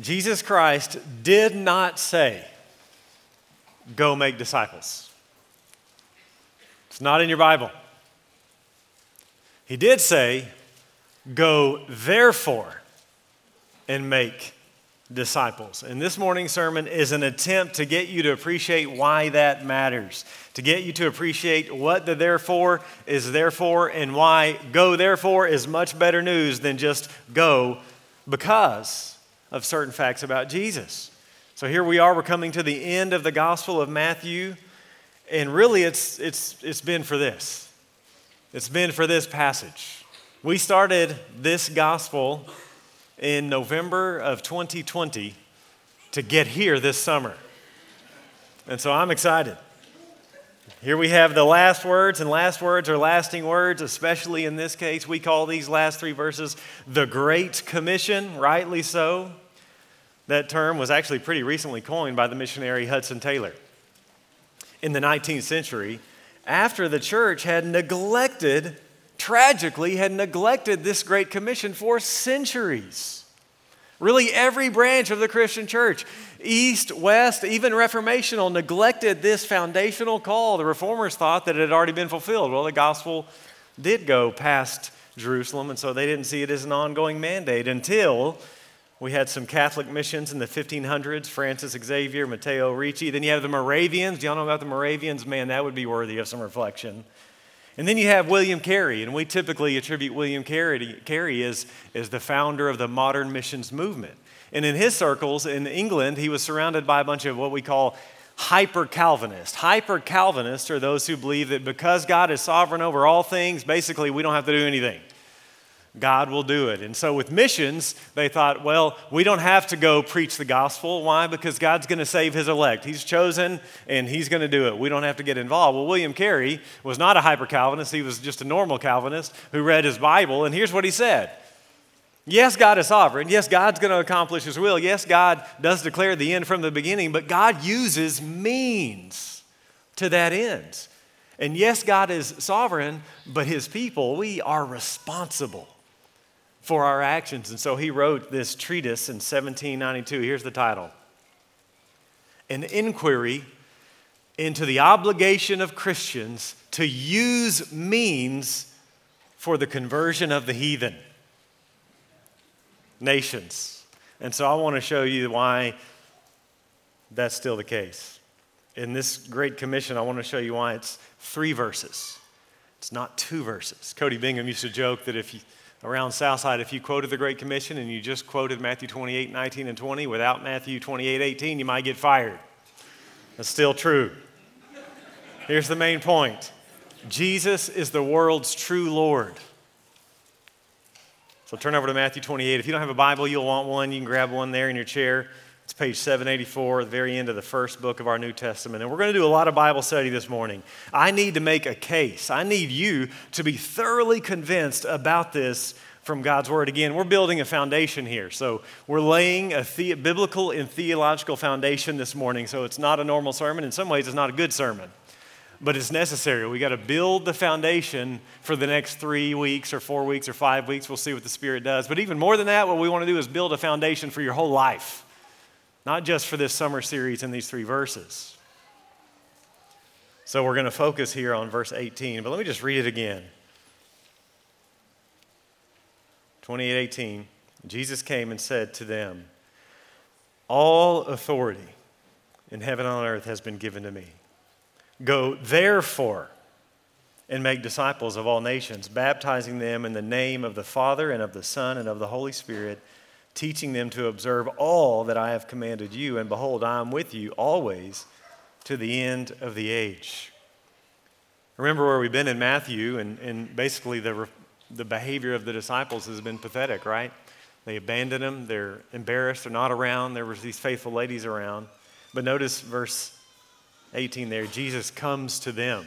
Jesus Christ did not say, Go make disciples. It's not in your Bible. He did say, Go therefore and make disciples. And this morning's sermon is an attempt to get you to appreciate why that matters, to get you to appreciate what the therefore is therefore, and why go therefore is much better news than just go because of certain facts about Jesus. So here we are, we're coming to the end of the Gospel of Matthew, and really it's, it's, it's been for this. It's been for this passage. We started this Gospel in November of 2020 to get here this summer. And so I'm excited. Here we have the last words, and last words are lasting words, especially in this case. We call these last three verses the Great Commission, rightly so. That term was actually pretty recently coined by the missionary Hudson Taylor. In the 19th century, after the church had neglected tragically, had neglected this Great Commission for centuries. Really, every branch of the Christian church, East, West, even Reformational, neglected this foundational call. The reformers thought that it had already been fulfilled. Well, the gospel did go past Jerusalem, and so they didn't see it as an ongoing mandate until we had some Catholic missions in the 1500s Francis Xavier, Matteo Ricci. Then you have the Moravians. Do y'all know about the Moravians? Man, that would be worthy of some reflection. And then you have William Carey, and we typically attribute William Carey, Carey as, as the founder of the modern missions movement. And in his circles in England, he was surrounded by a bunch of what we call hyper Calvinists. Hyper Calvinists are those who believe that because God is sovereign over all things, basically we don't have to do anything. God will do it. And so with missions, they thought, well, we don't have to go preach the gospel. Why? Because God's going to save his elect. He's chosen and he's going to do it. We don't have to get involved. Well, William Carey was not a hyper Calvinist, he was just a normal Calvinist who read his Bible. And here's what he said Yes, God is sovereign. Yes, God's going to accomplish his will. Yes, God does declare the end from the beginning, but God uses means to that end. And yes, God is sovereign, but his people, we are responsible for our actions. And so he wrote this treatise in 1792. Here's the title An Inquiry into the Obligation of Christians to Use Means for the Conversion of the Heathen Nations. And so I want to show you why that's still the case. In this Great Commission, I want to show you why it's three verses. It's not two verses. Cody Bingham used to joke that if you around Southside, if you quoted the Great Commission and you just quoted Matthew 28, 19, and 20 without Matthew 28, 18, you might get fired. That's still true. Here's the main point Jesus is the world's true Lord. So turn over to Matthew 28. If you don't have a Bible, you'll want one. You can grab one there in your chair. It's page 784, the very end of the first book of our New Testament. And we're going to do a lot of Bible study this morning. I need to make a case. I need you to be thoroughly convinced about this from God's Word. Again, we're building a foundation here. So we're laying a the- biblical and theological foundation this morning. So it's not a normal sermon. In some ways, it's not a good sermon, but it's necessary. We got to build the foundation for the next three weeks or four weeks or five weeks. We'll see what the Spirit does. But even more than that, what we want to do is build a foundation for your whole life not just for this summer series in these three verses. So we're going to focus here on verse 18, but let me just read it again. 28:18 Jesus came and said to them, "All authority in heaven and on earth has been given to me. Go therefore and make disciples of all nations, baptizing them in the name of the Father and of the Son and of the Holy Spirit." Teaching them to observe all that I have commanded you. And behold, I am with you always to the end of the age. Remember where we've been in Matthew, and, and basically the, the behavior of the disciples has been pathetic, right? They abandon him, they're embarrassed, they're not around. There was these faithful ladies around. But notice verse 18 there Jesus comes to them.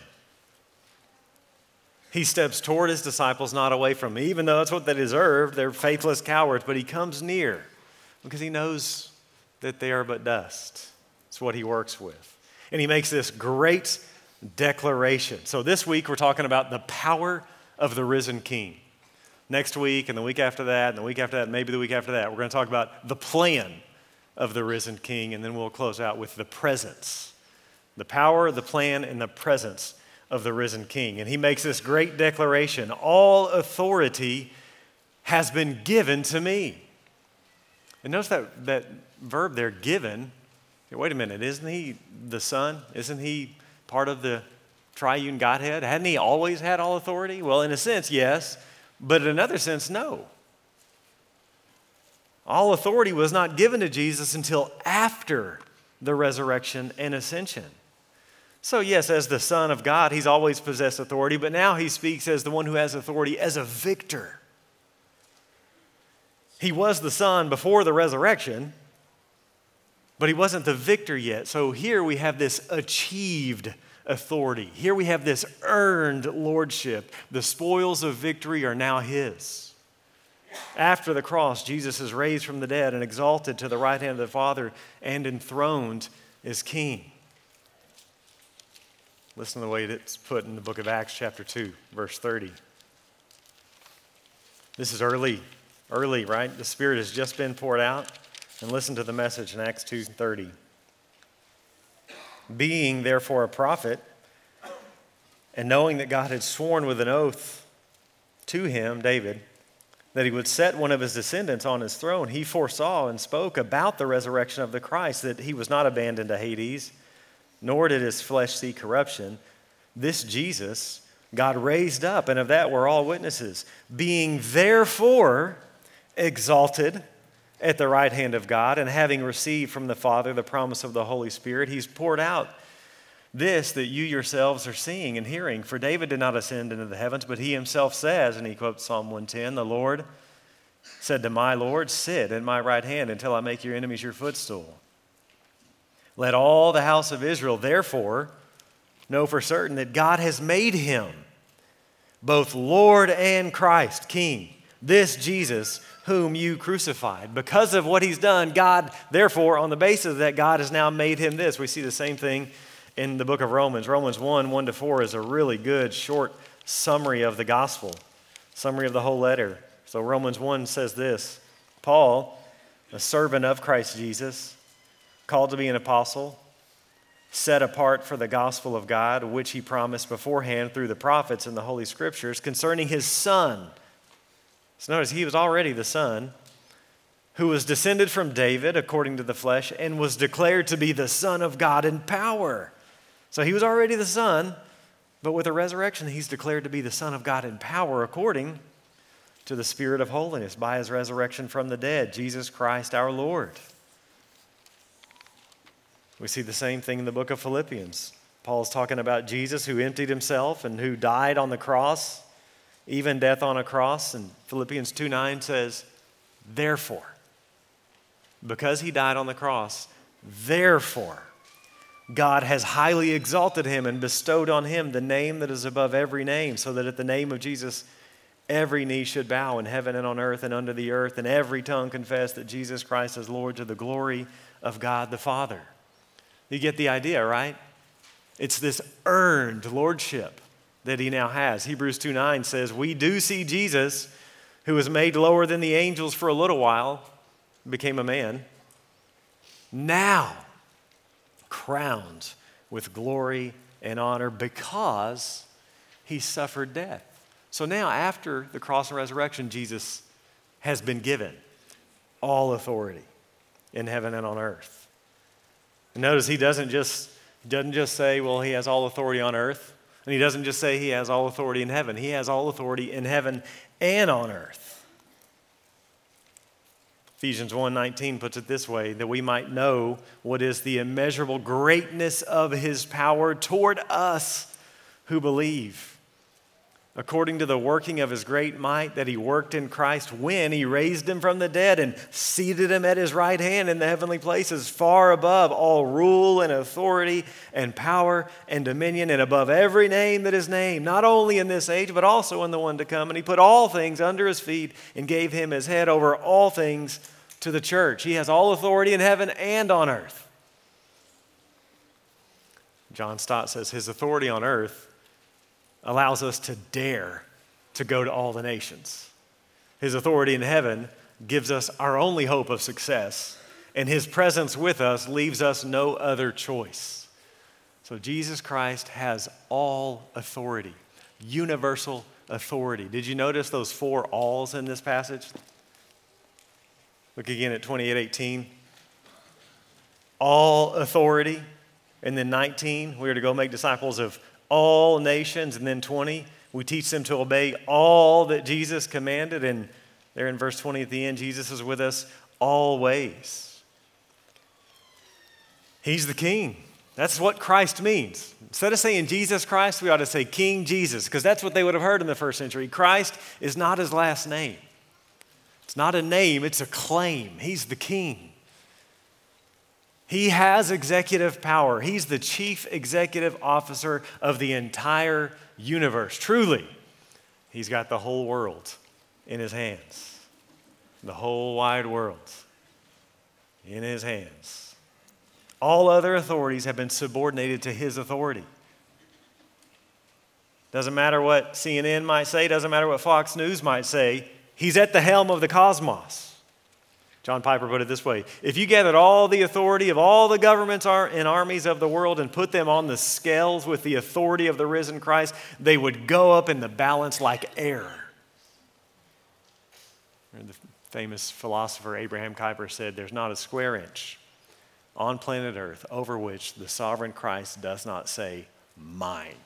He steps toward his disciples, not away from them, even though that's what they deserve. They're faithless cowards, but he comes near because he knows that they are but dust. It's what he works with. And he makes this great declaration. So this week we're talking about the power of the risen king. Next week and the week after that and the week after that, maybe the week after that, we're going to talk about the plan of the risen king, and then we'll close out with the presence the power, the plan, and the presence of the risen king. And he makes this great declaration All authority has been given to me. And notice that, that verb there, given. Wait a minute, isn't he the Son? Isn't he part of the triune Godhead? Hadn't he always had all authority? Well, in a sense, yes, but in another sense, no. All authority was not given to Jesus until after the resurrection and ascension. So, yes, as the Son of God, he's always possessed authority, but now he speaks as the one who has authority as a victor. He was the Son before the resurrection, but he wasn't the victor yet. So, here we have this achieved authority. Here we have this earned lordship. The spoils of victory are now his. After the cross, Jesus is raised from the dead and exalted to the right hand of the Father and enthroned as king. Listen to the way it's put in the book of Acts, chapter 2, verse 30. This is early, early, right? The Spirit has just been poured out. And listen to the message in Acts 2:30. Being therefore a prophet, and knowing that God had sworn with an oath to him, David, that he would set one of his descendants on his throne, he foresaw and spoke about the resurrection of the Christ, that he was not abandoned to Hades, nor did his flesh see corruption. This Jesus God raised up, and of that we're all witnesses. Being therefore exalted at the right hand of God, and having received from the Father the promise of the Holy Spirit, he's poured out this that you yourselves are seeing and hearing. For David did not ascend into the heavens, but he himself says, and he quotes Psalm 110 The Lord said to my Lord, Sit at my right hand until I make your enemies your footstool. Let all the house of Israel, therefore, know for certain that God has made him both Lord and Christ, King, this Jesus whom you crucified. Because of what he's done, God, therefore, on the basis of that, God has now made him this. We see the same thing in the book of Romans. Romans 1 1 to 4 is a really good, short summary of the gospel, summary of the whole letter. So Romans 1 says this Paul, a servant of Christ Jesus, called to be an apostle, set apart for the gospel of God, which he promised beforehand through the prophets and the Holy Scriptures concerning his son. So notice he was already the son who was descended from David according to the flesh and was declared to be the Son of God in power so he was already the Son, but with the resurrection, he's declared to be the Son of God in power according to the Spirit of holiness by his resurrection from the dead, Jesus Christ our Lord. We see the same thing in the book of Philippians. Paul's talking about Jesus who emptied himself and who died on the cross, even death on a cross. And Philippians 2 9 says, Therefore, because he died on the cross, therefore, God has highly exalted him and bestowed on him the name that is above every name, so that at the name of Jesus, every knee should bow in heaven and on earth and under the earth, and every tongue confess that Jesus Christ is Lord to the glory of God the Father. You get the idea, right? It's this earned lordship that he now has. Hebrews 2 9 says, We do see Jesus, who was made lower than the angels for a little while, became a man. Now, crowned with glory and honor because he suffered death. So now, after the cross and resurrection, Jesus has been given all authority in heaven and on earth. Notice he doesn't just, doesn't just say, well, he has all authority on earth. And he doesn't just say he has all authority in heaven. He has all authority in heaven and on earth. Ephesians 1:19 puts it this way that we might know what is the immeasurable greatness of his power toward us who believe according to the working of his great might that he worked in Christ when he raised him from the dead and seated him at his right hand in the heavenly places far above all rule and authority and power and dominion and above every name that is named not only in this age but also in the one to come and he put all things under his feet and gave him his head over all things to the church. He has all authority in heaven and on earth. John Stott says his authority on earth allows us to dare to go to all the nations. His authority in heaven gives us our only hope of success and his presence with us leaves us no other choice. So Jesus Christ has all authority, universal authority. Did you notice those four alls in this passage? Look again at 28:18. All authority. And then 19, we are to go make disciples of all nations. And then 20, we teach them to obey all that Jesus commanded. And there in verse 20 at the end, Jesus is with us always. He's the king. That's what Christ means. Instead of saying Jesus Christ, we ought to say King Jesus, because that's what they would have heard in the first century. Christ is not his last name. It's not a name, it's a claim. He's the king. He has executive power. He's the chief executive officer of the entire universe. Truly, he's got the whole world in his hands. The whole wide world in his hands. All other authorities have been subordinated to his authority. Doesn't matter what CNN might say, doesn't matter what Fox News might say, he's at the helm of the cosmos. John Piper put it this way If you gathered all the authority of all the governments and armies of the world and put them on the scales with the authority of the risen Christ, they would go up in the balance like air. The famous philosopher Abraham Kuyper said, There's not a square inch on planet Earth over which the sovereign Christ does not say, Mine.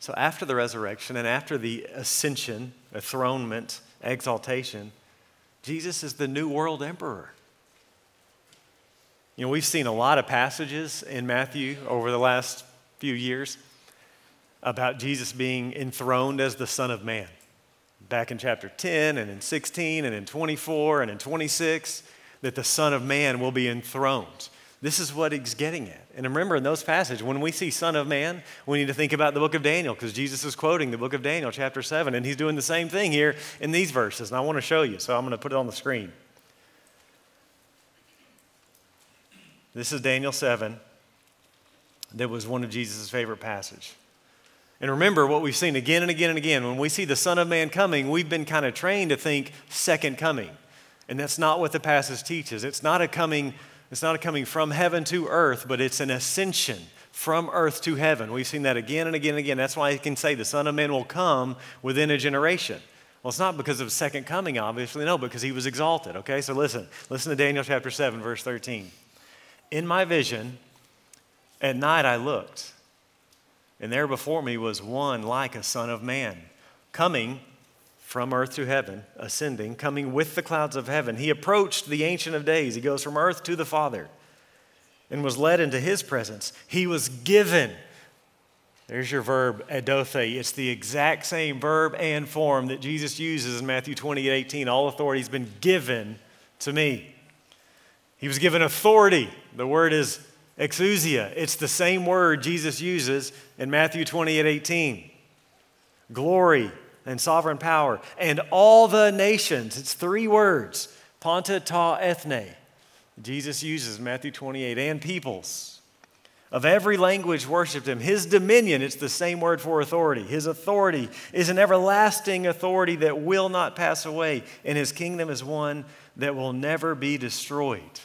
So after the resurrection and after the ascension, enthronement, exaltation, Jesus is the new world emperor. You know, we've seen a lot of passages in Matthew over the last few years about Jesus being enthroned as the Son of Man. Back in chapter 10 and in 16 and in 24 and in 26, that the Son of Man will be enthroned. This is what he's getting at. And remember, in those passages, when we see Son of Man, we need to think about the book of Daniel because Jesus is quoting the book of Daniel, chapter 7, and he's doing the same thing here in these verses. And I want to show you, so I'm going to put it on the screen. This is Daniel 7. That was one of Jesus' favorite passages. And remember what we've seen again and again and again. When we see the Son of Man coming, we've been kind of trained to think second coming. And that's not what the passage teaches. It's not a coming it's not a coming from heaven to earth, but it's an ascension from earth to heaven. We've seen that again and again and again. That's why he can say the Son of Man will come within a generation. Well, it's not because of second coming, obviously, no, because he was exalted. Okay, so listen. Listen to Daniel chapter 7, verse 13. In my vision, at night I looked, and there before me was one like a son of man, coming from earth to heaven, ascending, coming with the clouds of heaven. He approached the Ancient of Days. He goes from earth to the Father and was led into his presence. He was given. There's your verb, adothe. It's the exact same verb and form that Jesus uses in Matthew 28 18. All authority has been given to me. He was given authority. The word is exousia. It's the same word Jesus uses in Matthew 28 18. Glory, and sovereign power, and all the nations. It's three words Panta ta ethne. Jesus uses Matthew 28, and peoples of every language worshiped him. His dominion, it's the same word for authority. His authority is an everlasting authority that will not pass away, and his kingdom is one that will never be destroyed.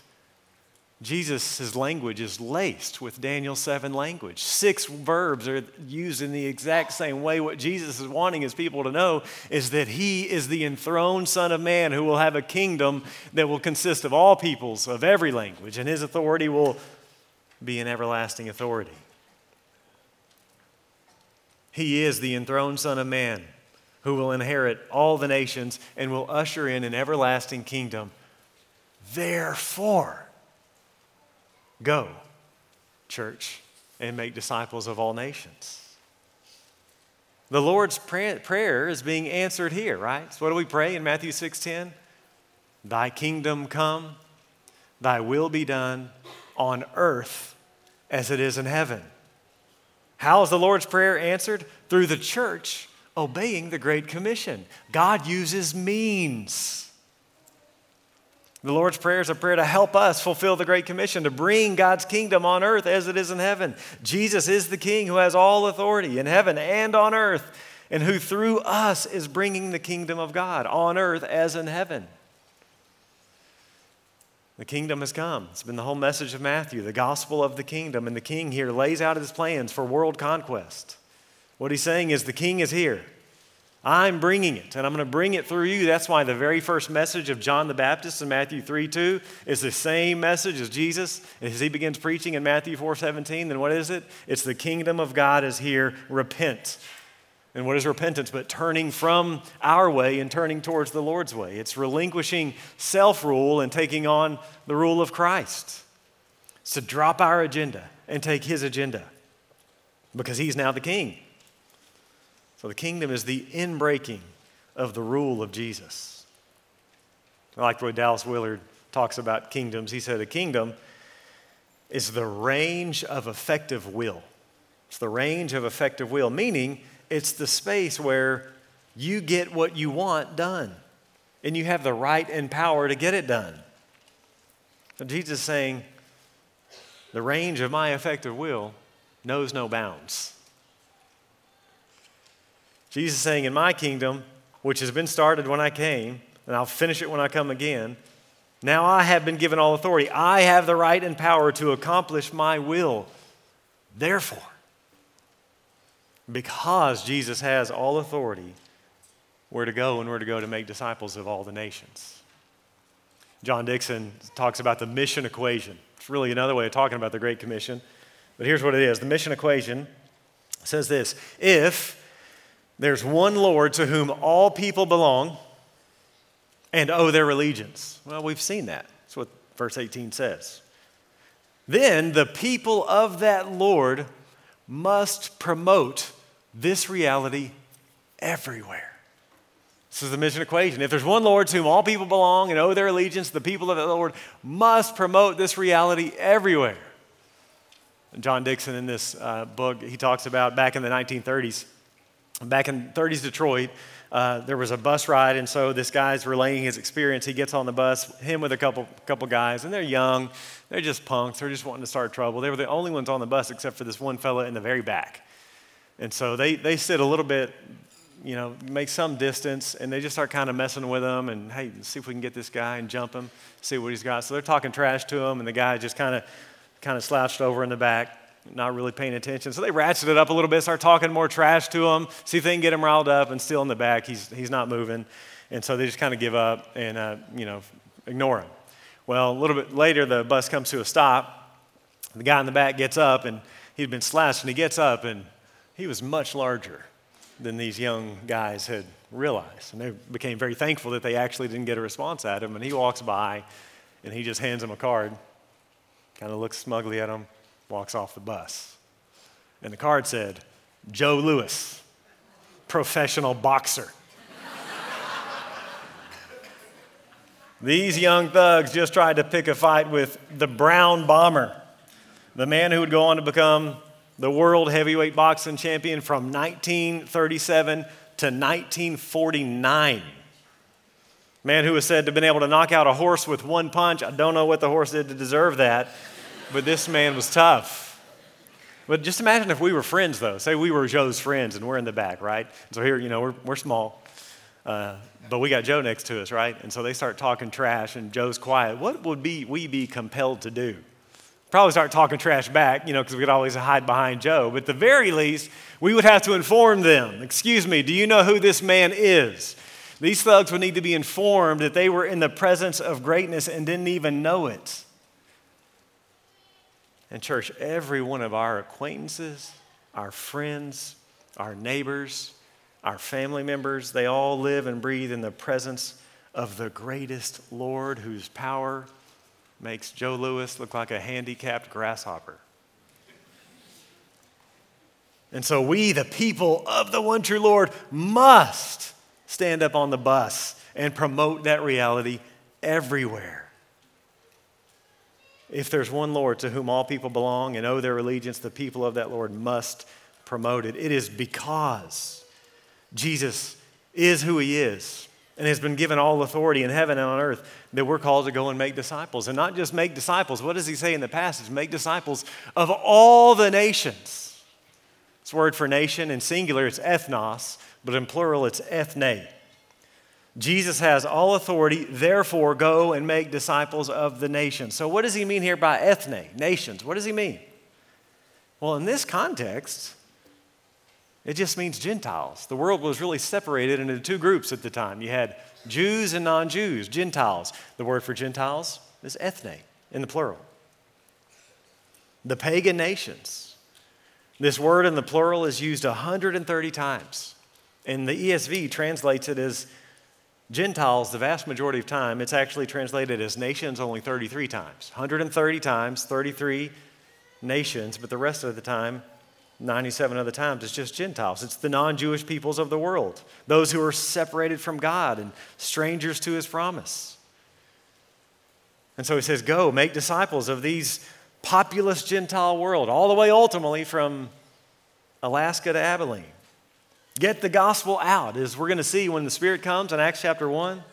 Jesus' language is laced with Daniel 7 language. Six verbs are used in the exact same way. What Jesus is wanting his people to know is that he is the enthroned Son of Man who will have a kingdom that will consist of all peoples of every language, and his authority will be an everlasting authority. He is the enthroned Son of Man who will inherit all the nations and will usher in an everlasting kingdom. Therefore, Go, church, and make disciples of all nations. The Lord's prayer is being answered here, right? So what do we pray in Matthew 6:10? Thy kingdom come, thy will be done on earth as it is in heaven. How is the Lord's prayer answered? Through the church obeying the Great Commission. God uses means. The Lord's Prayer is a prayer to help us fulfill the Great Commission, to bring God's kingdom on earth as it is in heaven. Jesus is the King who has all authority in heaven and on earth, and who through us is bringing the kingdom of God on earth as in heaven. The kingdom has come. It's been the whole message of Matthew, the gospel of the kingdom. And the king here lays out his plans for world conquest. What he's saying is, the king is here. I'm bringing it, and I'm going to bring it through you. That's why the very first message of John the Baptist in Matthew 3 2 is the same message as Jesus as he begins preaching in Matthew 4 17. Then what is it? It's the kingdom of God is here. Repent. And what is repentance but turning from our way and turning towards the Lord's way? It's relinquishing self rule and taking on the rule of Christ. It's to drop our agenda and take his agenda because he's now the king. So the kingdom is the inbreaking of the rule of Jesus. I like the way Dallas Willard talks about kingdoms. He said, A kingdom is the range of effective will. It's the range of effective will, meaning it's the space where you get what you want done and you have the right and power to get it done. So Jesus is saying, The range of my effective will knows no bounds. Jesus is saying, In my kingdom, which has been started when I came, and I'll finish it when I come again, now I have been given all authority. I have the right and power to accomplish my will. Therefore, because Jesus has all authority, where to go and where to go to make disciples of all the nations. John Dickson talks about the mission equation. It's really another way of talking about the Great Commission. But here's what it is the mission equation says this If there's one Lord to whom all people belong and owe their allegiance. Well, we've seen that. That's what verse 18 says. Then the people of that Lord must promote this reality everywhere. This is the mission equation. If there's one Lord to whom all people belong and owe their allegiance, the people of that Lord must promote this reality everywhere. John Dickson, in this uh, book, he talks about back in the 1930s, Back in 30s Detroit, uh, there was a bus ride, and so this guy's relaying his experience. He gets on the bus, him with a couple, couple guys, and they're young. They're just punks. They're just wanting to start trouble. They were the only ones on the bus except for this one fella in the very back. And so they, they sit a little bit, you know, make some distance, and they just start kind of messing with him and, hey, see if we can get this guy and jump him, see what he's got. So they're talking trash to him, and the guy just kind of kind of slouched over in the back not really paying attention. So they ratchet it up a little bit, start talking more trash to him, see if they can get him riled up, and still in the back, he's, he's not moving. And so they just kind of give up and, uh, you know, ignore him. Well, a little bit later, the bus comes to a stop. The guy in the back gets up, and he'd been slashed, and he gets up, and he was much larger than these young guys had realized. And they became very thankful that they actually didn't get a response at him. And he walks by, and he just hands him a card, kind of looks smugly at him, walks off the bus. And the card said, Joe Louis, professional boxer. These young thugs just tried to pick a fight with the Brown Bomber, the man who would go on to become the world heavyweight boxing champion from 1937 to 1949. Man who was said to have been able to knock out a horse with one punch. I don't know what the horse did to deserve that but this man was tough. But just imagine if we were friends, though. Say we were Joe's friends and we're in the back, right? So here, you know, we're, we're small, uh, but we got Joe next to us, right? And so they start talking trash, and Joe's quiet. What would be, we be compelled to do? Probably start talking trash back, you know, because we could always hide behind Joe. But at the very least, we would have to inform them. Excuse me, do you know who this man is? These thugs would need to be informed that they were in the presence of greatness and didn't even know it. And, church, every one of our acquaintances, our friends, our neighbors, our family members, they all live and breathe in the presence of the greatest Lord whose power makes Joe Louis look like a handicapped grasshopper. And so we, the people of the one true Lord, must stand up on the bus and promote that reality everywhere. If there's one Lord to whom all people belong and owe their allegiance, the people of that Lord must promote it. It is because Jesus is who he is and has been given all authority in heaven and on earth that we're called to go and make disciples. And not just make disciples. What does he say in the passage? Make disciples of all the nations. This word for nation in singular, it's ethnos, but in plural, it's ethne. Jesus has all authority, therefore go and make disciples of the nations. So, what does he mean here by ethne, nations? What does he mean? Well, in this context, it just means Gentiles. The world was really separated into two groups at the time. You had Jews and non Jews, Gentiles. The word for Gentiles is ethne in the plural. The pagan nations. This word in the plural is used 130 times. And the ESV translates it as Gentiles the vast majority of time. It's actually translated as nations only 33 times. 130 times, 33 nations, but the rest of the time 97 other times, it's just Gentiles. It's the non Jewish peoples of the world, those who are separated from God and strangers to his promise. And so he says, Go, make disciples of these populous Gentile world, all the way ultimately from Alaska to Abilene. Get the gospel out, as we're going to see when the Spirit comes in Acts chapter 1.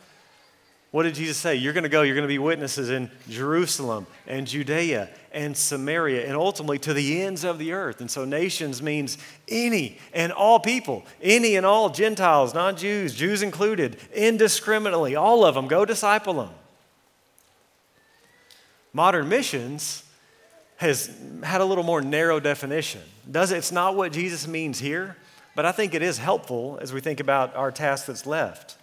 What did Jesus say? You're going to go, you're going to be witnesses in Jerusalem and Judea and Samaria and ultimately to the ends of the earth. And so, nations means any and all people, any and all Gentiles, non Jews, Jews included, indiscriminately, all of them. Go disciple them. Modern missions has had a little more narrow definition. Does it? It's not what Jesus means here, but I think it is helpful as we think about our task that's left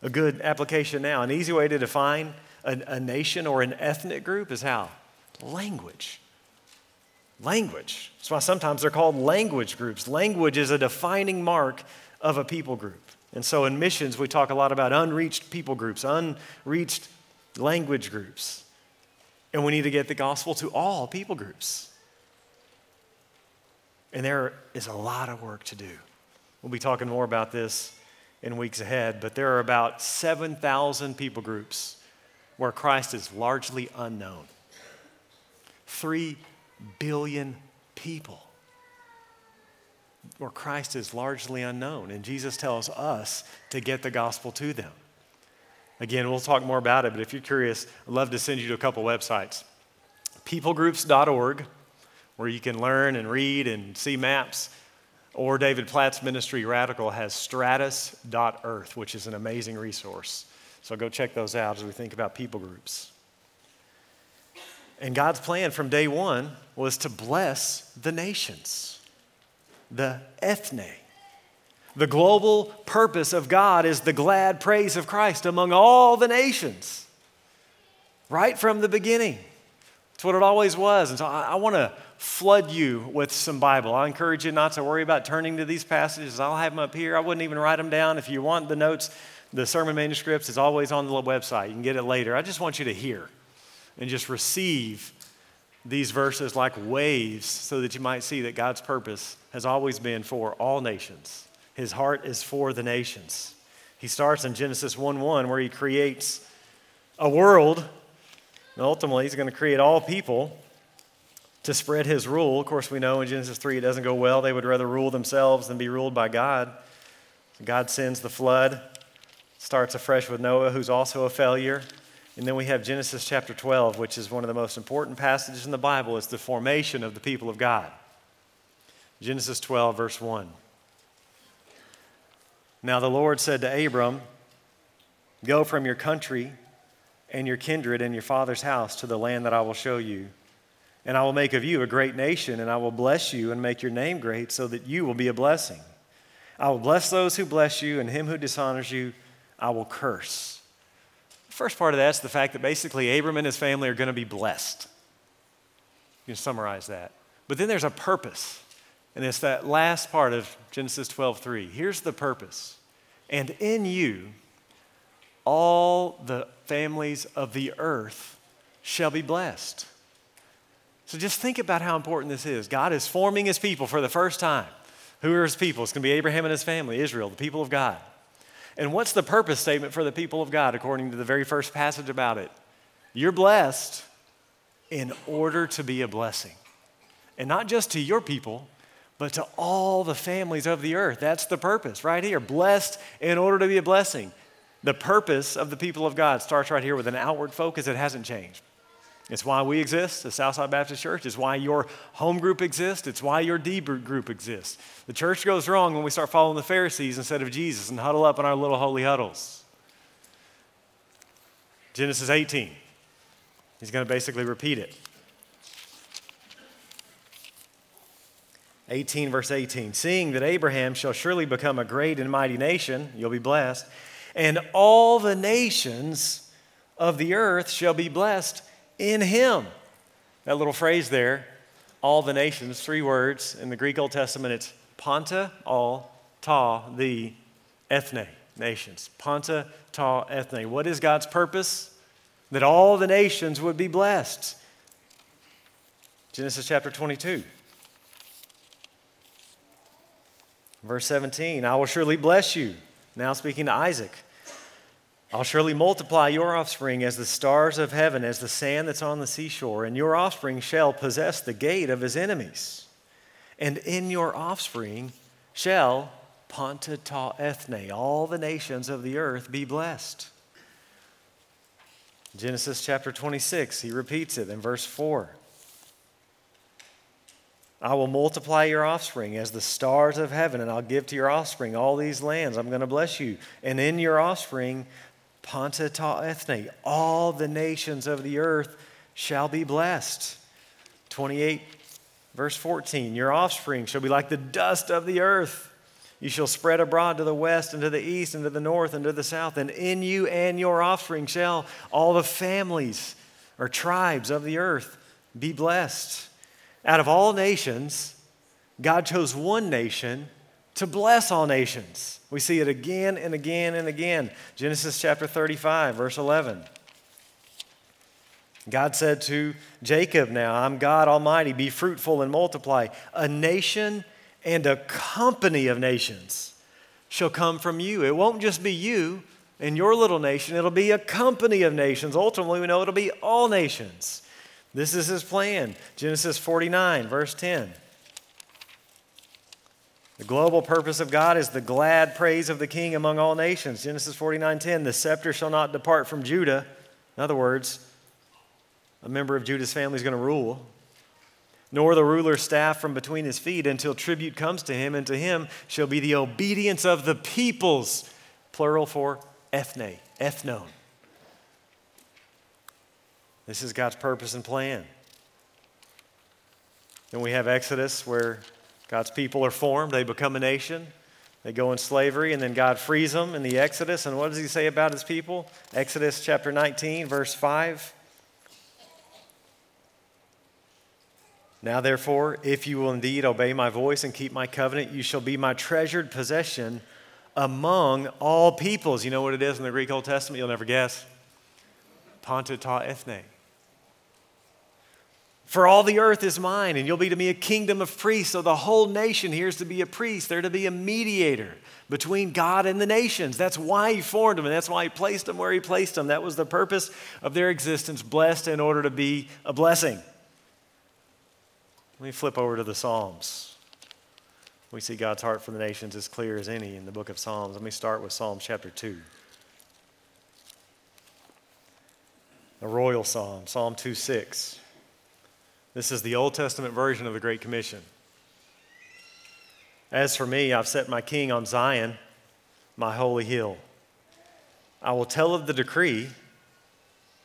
a good application now. An easy way to define a, a nation or an ethnic group is how? Language. Language. That's why sometimes they're called language groups. Language is a defining mark of a people group. And so in missions, we talk a lot about unreached people groups, unreached language groups. And we need to get the gospel to all people groups. And there is a lot of work to do. We'll be talking more about this in weeks ahead, but there are about 7,000 people groups where Christ is largely unknown. Three billion people where Christ is largely unknown. And Jesus tells us to get the gospel to them. Again, we'll talk more about it, but if you're curious, I'd love to send you to a couple websites. Peoplegroups.org, where you can learn and read and see maps or David Platt's ministry, Radical, has status.earth, which is an amazing resource. So go check those out as we think about people groups. And God's plan from day one was to bless the nations, the ethne. The global purpose of God is the glad praise of Christ among all the nations, right from the beginning. It's what it always was. And so I, I want to flood you with some Bible. I encourage you not to worry about turning to these passages. I'll have them up here. I wouldn't even write them down. If you want the notes, the sermon manuscripts is always on the website. You can get it later. I just want you to hear and just receive these verses like waves so that you might see that God's purpose has always been for all nations. His heart is for the nations. He starts in Genesis 1 1, where he creates a world, and ultimately, he's going to create all people to spread his rule. Of course, we know in Genesis 3 it doesn't go well. They would rather rule themselves than be ruled by God. God sends the flood, starts afresh with Noah, who's also a failure. And then we have Genesis chapter 12, which is one of the most important passages in the Bible. It's the formation of the people of God. Genesis 12, verse 1. Now the Lord said to Abram, Go from your country and your kindred and your father's house to the land that I will show you. And I will make of you a great nation, and I will bless you and make your name great so that you will be a blessing. I will bless those who bless you, and him who dishonors you, I will curse. The first part of that's the fact that basically Abram and his family are going to be blessed. You can summarize that. But then there's a purpose. And it's that last part of Genesis 12:3. Here's the purpose. And in you all the families of the earth shall be blessed. So just think about how important this is. God is forming his people for the first time. Who are his people? It's going to be Abraham and his family, Israel, the people of God. And what's the purpose statement for the people of God according to the very first passage about it? You're blessed in order to be a blessing. And not just to your people, but to all the families of the earth. That's the purpose right here. Blessed in order to be a blessing. The purpose of the people of God starts right here with an outward focus. It hasn't changed. It's why we exist, the Southside Baptist Church. It's why your home group exists. It's why your D group exists. The church goes wrong when we start following the Pharisees instead of Jesus and huddle up in our little holy huddles. Genesis 18. He's going to basically repeat it. 18, verse 18. Seeing that Abraham shall surely become a great and mighty nation, you'll be blessed, and all the nations of the earth shall be blessed in him. That little phrase there, all the nations, three words. In the Greek Old Testament, it's panta, all, ta, the, ethne, nations. Panta, ta, ethne. What is God's purpose? That all the nations would be blessed. Genesis chapter 22. Verse 17, I will surely bless you. Now speaking to Isaac. I'll surely multiply your offspring as the stars of heaven, as the sand that's on the seashore, and your offspring shall possess the gate of his enemies. And in your offspring shall Panta ta ethne, all the nations of the earth be blessed. Genesis chapter 26, he repeats it in verse 4. I will multiply your offspring as the stars of heaven, and I'll give to your offspring all these lands. I'm going to bless you. And in your offspring Panta ta ethne, all the nations of the earth shall be blessed. 28, verse 14, your offspring shall be like the dust of the earth. You shall spread abroad to the west and to the east and to the north and to the south, and in you and your offspring shall all the families or tribes of the earth be blessed. Out of all nations, God chose one nation to bless all nations. We see it again and again and again. Genesis chapter 35, verse 11. God said to Jacob, Now I'm God Almighty, be fruitful and multiply. A nation and a company of nations shall come from you. It won't just be you and your little nation, it'll be a company of nations. Ultimately, we know it'll be all nations. This is his plan. Genesis 49, verse 10. The global purpose of God is the glad praise of the king among all nations. Genesis 49:10, the scepter shall not depart from Judah. In other words, a member of Judah's family is going to rule. Nor the ruler's staff from between his feet until tribute comes to him, and to him shall be the obedience of the peoples, plural for ethne, ethnon. This is God's purpose and plan. Then we have Exodus, where God's people are formed, they become a nation. They go in slavery, and then God frees them in the Exodus. And what does he say about his people? Exodus chapter 19, verse 5. Now, therefore, if you will indeed obey my voice and keep my covenant, you shall be my treasured possession among all peoples. You know what it is in the Greek Old Testament? You'll never guess. Panta ta ethne. For all the earth is mine, and you'll be to me a kingdom of priests. So the whole nation here is to be a priest. They're to be a mediator between God and the nations. That's why He formed them, and that's why He placed them where He placed them. That was the purpose of their existence, blessed in order to be a blessing. Let me flip over to the Psalms. We see God's heart for the nations as clear as any in the book of Psalms. Let me start with Psalm chapter 2. A royal psalm, Psalm 2 6. This is the Old Testament version of the Great Commission. As for me, I've set my king on Zion, my holy hill. I will tell of the decree.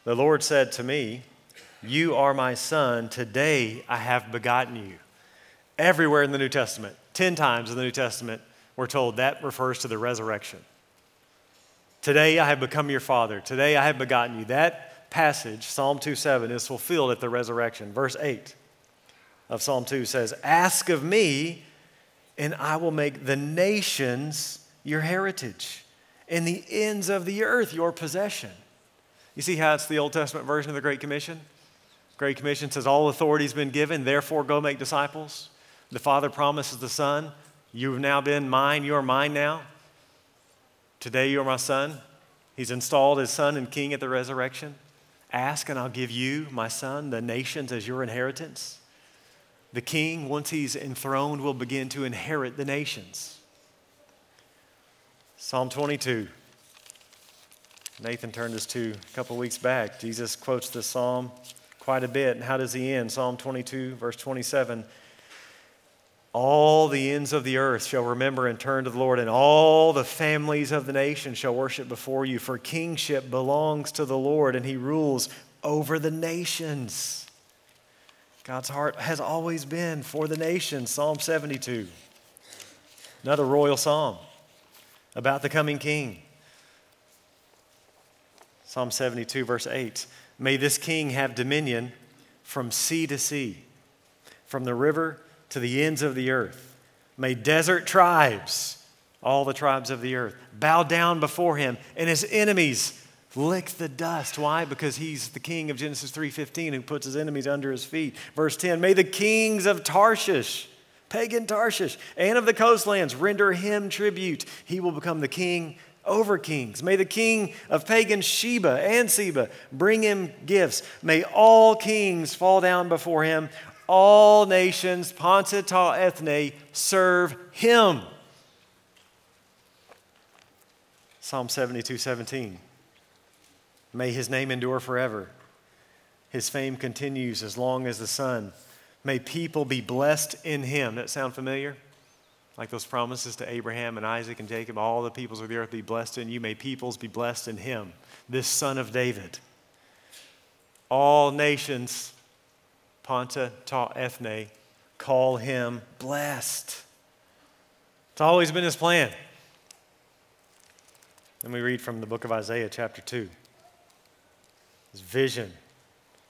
The Lord said to me, You are my son. Today I have begotten you. Everywhere in the New Testament, 10 times in the New Testament, we're told that refers to the resurrection. Today I have become your father. Today I have begotten you. That passage, Psalm 2 7, is fulfilled at the resurrection. Verse 8 of Psalm 2 says, Ask of me, and I will make the nations your heritage, and the ends of the earth your possession. You see how it's the Old Testament version of the Great Commission? Great Commission says, All authority has been given, therefore go make disciples. The Father promises the Son, You've now been mine, you're mine now. Today you're my son. He's installed as son and king at the resurrection. Ask, and I'll give you, my son, the nations as your inheritance. The king, once he's enthroned, will begin to inherit the nations. Psalm 22. Nathan turned us to a couple weeks back. Jesus quotes this psalm quite a bit. And how does he end? Psalm 22, verse 27. All the ends of the earth shall remember and turn to the Lord, and all the families of the nation shall worship before you. For kingship belongs to the Lord, and he rules over the nations. God's heart has always been for the nations. Psalm 72. Another royal psalm about the coming king. Psalm 72, verse 8. May this king have dominion from sea to sea, from the river to the ends of the earth. May desert tribes, all the tribes of the earth, bow down before him, and his enemies lick the dust. Why? Because he's the king of Genesis 3:15 who puts his enemies under his feet. Verse 10, may the kings of Tarshish, pagan Tarshish, and of the coastlands render him tribute. He will become the king over kings. May the king of pagan Sheba and Seba bring him gifts. May all kings fall down before him all nations, Panta ta ethne, serve him. Psalm 72 17. May his name endure forever. His fame continues as long as the sun. May people be blessed in him. That sound familiar? Like those promises to Abraham and Isaac and Jacob, all the peoples of the earth be blessed in you. May peoples be blessed in him, this son of David. All nations Panta ta ethne, call him blessed. It's always been his plan. And we read from the book of Isaiah, chapter 2. His vision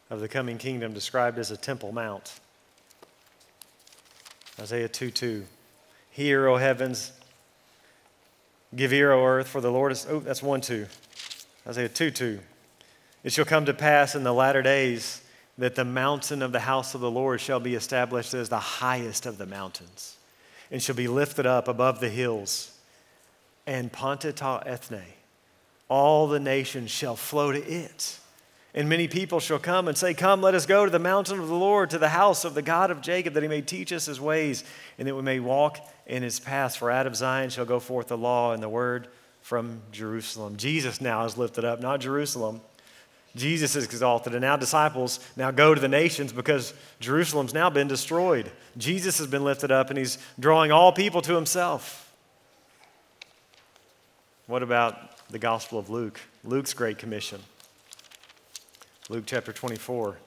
of the coming kingdom described as a temple mount. Isaiah 2 2. Hear, O heavens, give ear, O earth, for the Lord is. Oh, that's 1 2. Isaiah 2 2. It shall come to pass in the latter days that the mountain of the house of the Lord shall be established as the highest of the mountains and shall be lifted up above the hills. And Panta ta ethne, all the nations shall flow to it. And many people shall come and say, Come, let us go to the mountain of the Lord, to the house of the God of Jacob, that he may teach us his ways, and that we may walk in his paths. For out of Zion shall go forth the law and the word from Jerusalem. Jesus now is lifted up, not Jerusalem. Jesus is exalted, and now disciples now go to the nations because Jerusalem's now been destroyed. Jesus has been lifted up, and he's drawing all people to himself. What about the Gospel of Luke? Luke's Great Commission. Luke chapter 24,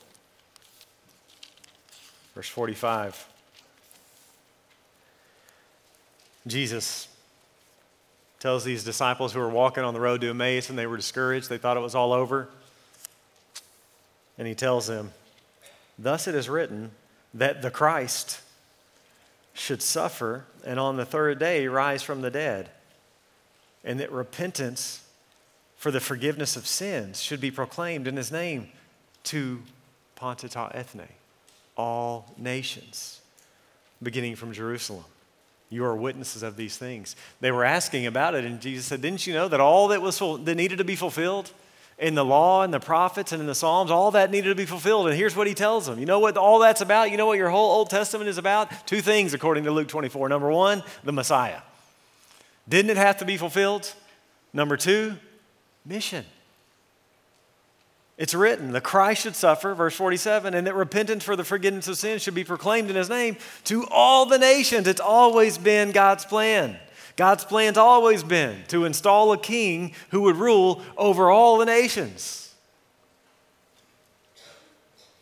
verse 45. Jesus tells these disciples who were walking on the road to Emmaus and they were discouraged, they thought it was all over. And he tells them, Thus it is written that the Christ should suffer and on the third day rise from the dead, and that repentance for the forgiveness of sins should be proclaimed in his name to Panta ta ethne, all nations, beginning from Jerusalem. You are witnesses of these things. They were asking about it, and Jesus said, Didn't you know that all that was that needed to be fulfilled in the law and the prophets and in the Psalms, all that needed to be fulfilled. And here's what he tells them. You know what all that's about? You know what your whole Old Testament is about? Two things, according to Luke 24. Number one, the Messiah. Didn't it have to be fulfilled? Number two, mission. It's written, the Christ should suffer, verse 47, and that repentance for the forgiveness of sins should be proclaimed in his name to all the nations. It's always been God's plan. God's plan's always been to install a king who would rule over all the nations.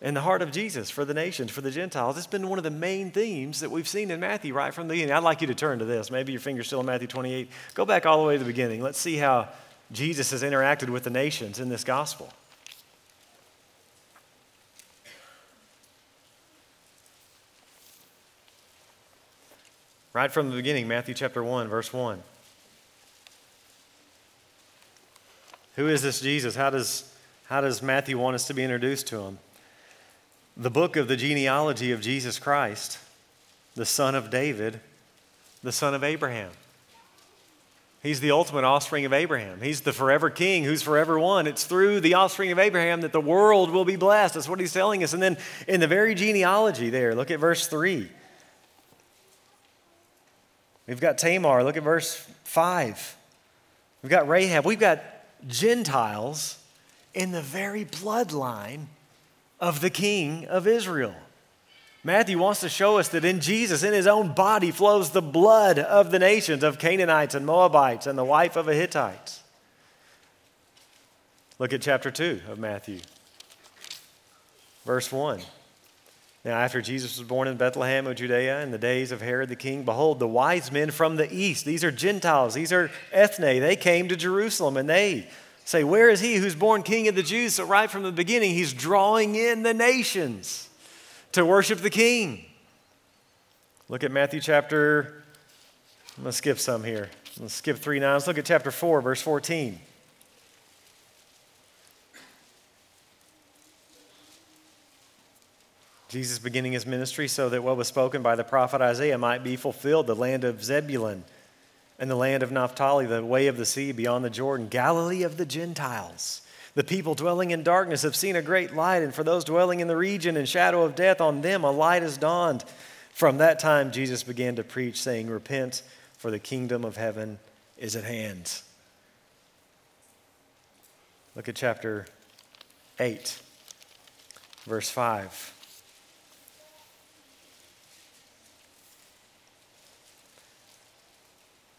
In the heart of Jesus for the nations, for the Gentiles. It's been one of the main themes that we've seen in Matthew right from the beginning. I'd like you to turn to this. Maybe your finger's still in Matthew 28. Go back all the way to the beginning. Let's see how Jesus has interacted with the nations in this gospel. Right from the beginning, Matthew chapter 1, verse 1. Who is this Jesus? How does, how does Matthew want us to be introduced to him? The book of the genealogy of Jesus Christ, the son of David, the son of Abraham. He's the ultimate offspring of Abraham. He's the forever king who's forever one. It's through the offspring of Abraham that the world will be blessed. That's what he's telling us. And then in the very genealogy there, look at verse 3. We've got Tamar. Look at verse 5. We've got Rahab. We've got Gentiles in the very bloodline of the king of Israel. Matthew wants to show us that in Jesus, in his own body, flows the blood of the nations of Canaanites and Moabites and the wife of a Hittite. Look at chapter 2 of Matthew, verse 1. Now, after Jesus was born in Bethlehem of Judea in the days of Herod the king, behold, the wise men from the east, these are Gentiles, these are ethne, they came to Jerusalem and they say, Where is he who's born king of the Jews? So, right from the beginning, he's drawing in the nations to worship the king. Look at Matthew chapter, I'm going to skip some here. Let's skip 3 9. Let's look at chapter 4, verse 14. Jesus beginning his ministry so that what was spoken by the prophet Isaiah might be fulfilled the land of Zebulun and the land of Naphtali, the way of the sea beyond the Jordan, Galilee of the Gentiles. The people dwelling in darkness have seen a great light, and for those dwelling in the region and shadow of death, on them a light has dawned. From that time, Jesus began to preach, saying, Repent, for the kingdom of heaven is at hand. Look at chapter 8, verse 5.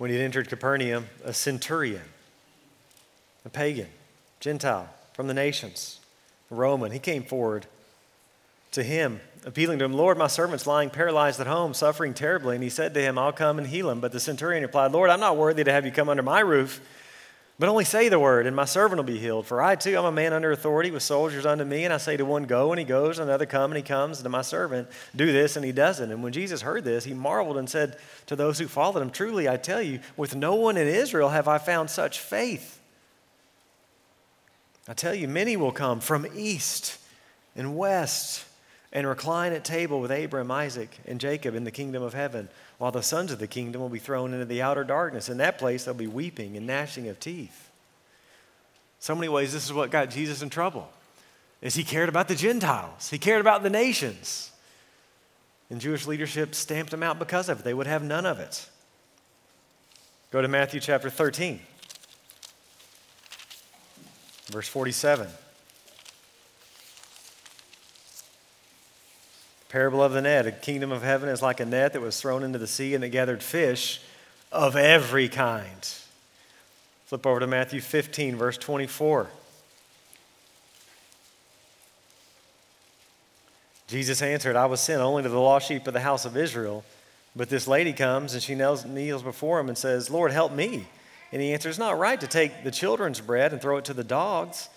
When he entered Capernaum, a centurion, a pagan, Gentile from the nations, Roman. He came forward to him, appealing to him, Lord, my servant's lying paralyzed at home, suffering terribly. And he said to him, I'll come and heal him. But the centurion replied, Lord, I'm not worthy to have you come under my roof, but only say the word, and my servant will be healed. For I too am a man under authority with soldiers under me, and I say to one, Go, and he goes, and another, Come, and he comes, and to my servant, Do this, and he doesn't. And when Jesus heard this, he marveled and said to those who followed him, Truly, I tell you, with no one in Israel have I found such faith. I tell you, many will come from east and west and recline at table with Abraham, Isaac, and Jacob in the kingdom of heaven, while the sons of the kingdom will be thrown into the outer darkness. In that place, there'll be weeping and gnashing of teeth. So many ways, this is what got Jesus in trouble. Is he cared about the Gentiles? He cared about the nations. And Jewish leadership stamped him out because of it. They would have none of it. Go to Matthew chapter 13. Verse 47. Parable of the net. A kingdom of heaven is like a net that was thrown into the sea and it gathered fish of every kind. Flip over to Matthew 15, verse 24. Jesus answered, I was sent only to the lost sheep of the house of Israel. But this lady comes and she kneels, kneels before him and says, Lord, help me. And he answers, It's not right to take the children's bread and throw it to the dogs.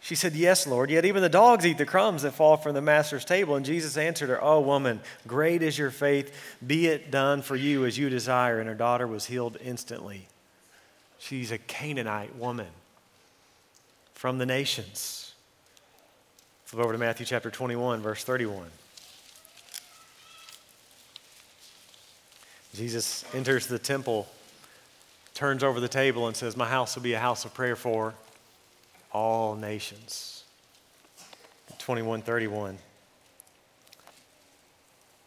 She said, Yes, Lord, yet even the dogs eat the crumbs that fall from the master's table. And Jesus answered her, Oh, woman, great is your faith. Be it done for you as you desire. And her daughter was healed instantly. She's a Canaanite woman from the nations. Flip over to Matthew chapter 21, verse 31. Jesus enters the temple turns over the table and says, My house will be a house of prayer for all nations. 2131.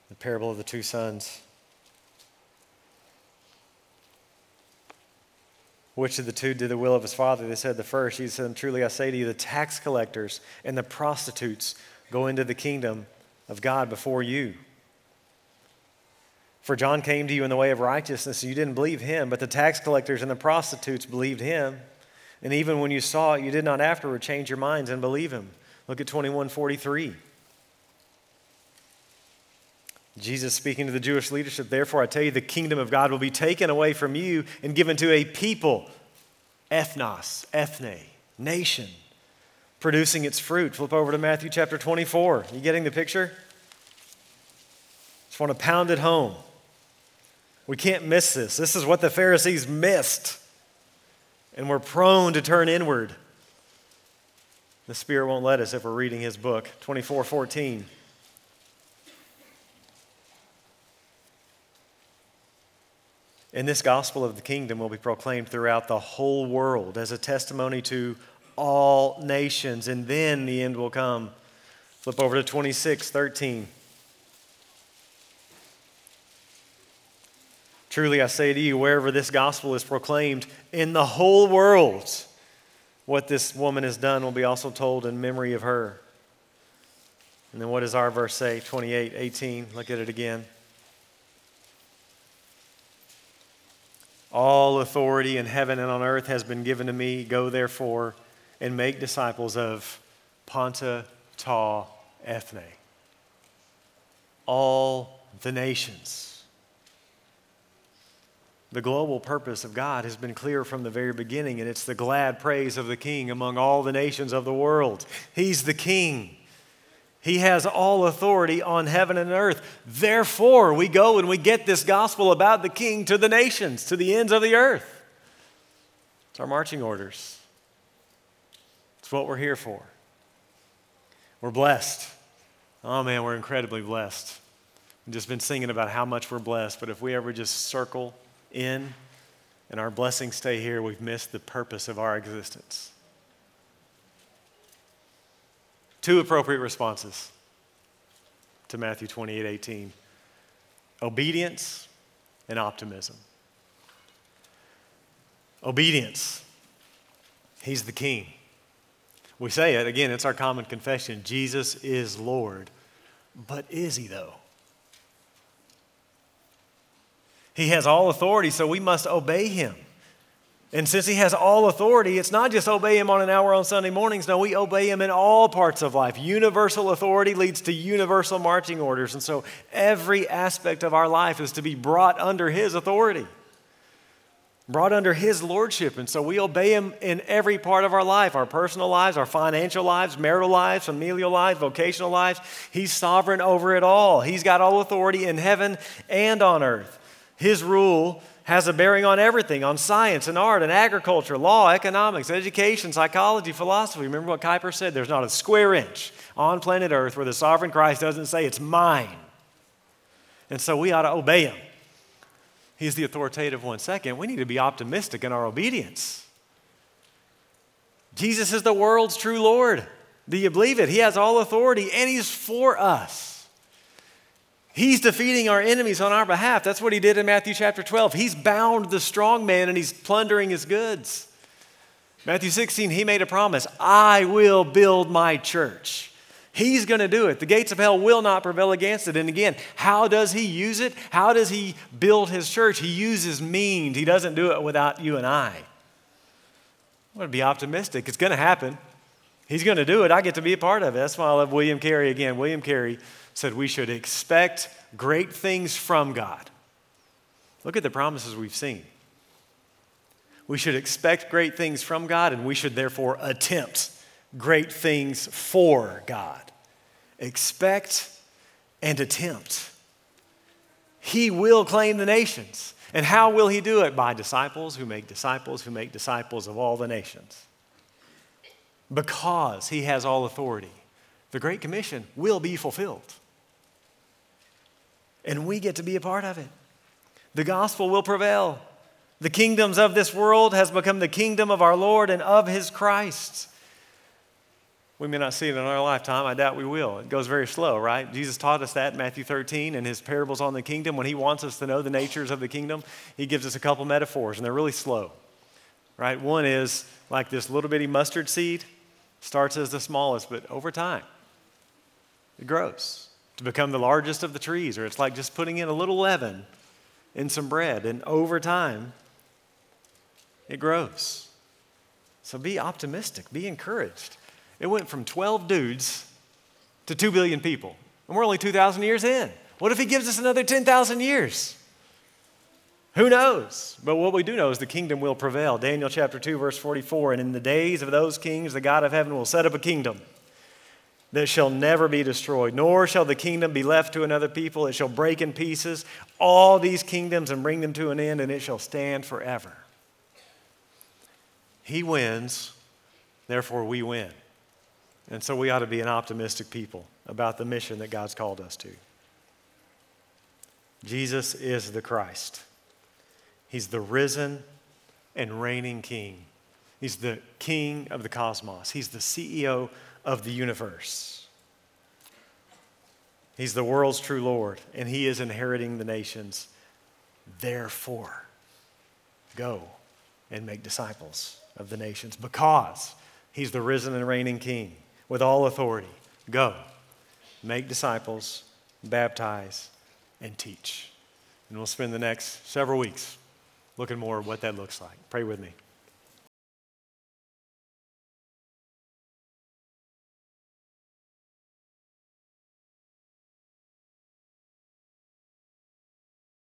The parable of the two sons. Which of the two did the will of his father? They said the first. He said, Truly I say to you, the tax collectors and the prostitutes go into the kingdom of God before you. For John came to you in the way of righteousness, and you didn't believe him, but the tax collectors and the prostitutes believed him. And even when you saw it, you did not afterward change your minds and believe him. Look at 2143. Jesus speaking to the Jewish leadership, therefore I tell you, the kingdom of God will be taken away from you and given to a people, ethnos, ethne, nation, producing its fruit. Flip over to Matthew chapter 24. You getting the picture? Just want to pound it home. We can't miss this. This is what the Pharisees missed. And we're prone to turn inward. The Spirit won't let us if we're reading his book. 24 14. And this gospel of the kingdom will be proclaimed throughout the whole world as a testimony to all nations, and then the end will come. Flip over to 26 13. Truly I say to you, wherever this gospel is proclaimed in the whole world, what this woman has done will be also told in memory of her. And then what does our verse say? 28, 18. Look at it again. All authority in heaven and on earth has been given to me. Go therefore and make disciples of Panta, Ta, Ethne. All the nations. The global purpose of God has been clear from the very beginning, and it's the glad praise of the King among all the nations of the world. He's the King. He has all authority on heaven and earth. Therefore, we go and we get this gospel about the King to the nations, to the ends of the earth. It's our marching orders, it's what we're here for. We're blessed. Oh man, we're incredibly blessed. We've just been singing about how much we're blessed, but if we ever just circle in and our blessings stay here, we've missed the purpose of our existence. Two appropriate responses to Matthew 28 18 obedience and optimism. Obedience. He's the king. We say it, again, it's our common confession Jesus is Lord. But is he, though? He has all authority, so we must obey him. And since he has all authority, it's not just obey him on an hour on Sunday mornings. No, we obey him in all parts of life. Universal authority leads to universal marching orders. And so every aspect of our life is to be brought under his authority, brought under his lordship. And so we obey him in every part of our life our personal lives, our financial lives, marital lives, familial lives, vocational lives. He's sovereign over it all. He's got all authority in heaven and on earth. His rule has a bearing on everything on science and art and agriculture, law, economics, education, psychology, philosophy. Remember what Kuyper said? There's not a square inch on planet Earth where the sovereign Christ doesn't say, It's mine. And so we ought to obey him. He's the authoritative one. Second, we need to be optimistic in our obedience. Jesus is the world's true Lord. Do you believe it? He has all authority and he's for us. He's defeating our enemies on our behalf. That's what he did in Matthew chapter 12. He's bound the strong man and he's plundering his goods. Matthew 16, he made a promise I will build my church. He's going to do it. The gates of hell will not prevail against it. And again, how does he use it? How does he build his church? He uses means. He doesn't do it without you and I. I'm going to be optimistic. It's going to happen. He's going to do it. I get to be a part of it. That's why I love William Carey again. William Carey said we should expect great things from God. Look at the promises we've seen. We should expect great things from God, and we should therefore attempt great things for God. Expect and attempt. He will claim the nations. And how will he do it? By disciples who make disciples who make disciples of all the nations. Because he has all authority, the Great Commission will be fulfilled and we get to be a part of it. The gospel will prevail. The kingdoms of this world has become the kingdom of our Lord and of his Christ. We may not see it in our lifetime. I doubt we will. It goes very slow, right? Jesus taught us that in Matthew 13 and his parables on the kingdom. When he wants us to know the natures of the kingdom, he gives us a couple metaphors, and they're really slow, right? One is like this little bitty mustard seed, starts as the smallest, but over time, it grows to become the largest of the trees, or it's like just putting in a little leaven in some bread, and over time, it grows. So be optimistic, be encouraged. It went from 12 dudes to 2 billion people, and we're only 2,000 years in. What if he gives us another 10,000 years? Who knows? But what we do know is the kingdom will prevail. Daniel chapter 2, verse 44 And in the days of those kings, the God of heaven will set up a kingdom that shall never be destroyed, nor shall the kingdom be left to another people. It shall break in pieces all these kingdoms and bring them to an end, and it shall stand forever. He wins, therefore we win. And so we ought to be an optimistic people about the mission that God's called us to. Jesus is the Christ. He's the risen and reigning King. He's the King of the cosmos. He's the CEO of the universe. He's the world's true Lord, and He is inheriting the nations. Therefore, go and make disciples of the nations because He's the risen and reigning King with all authority. Go make disciples, baptize, and teach. And we'll spend the next several weeks looking more at what that looks like. Pray with me.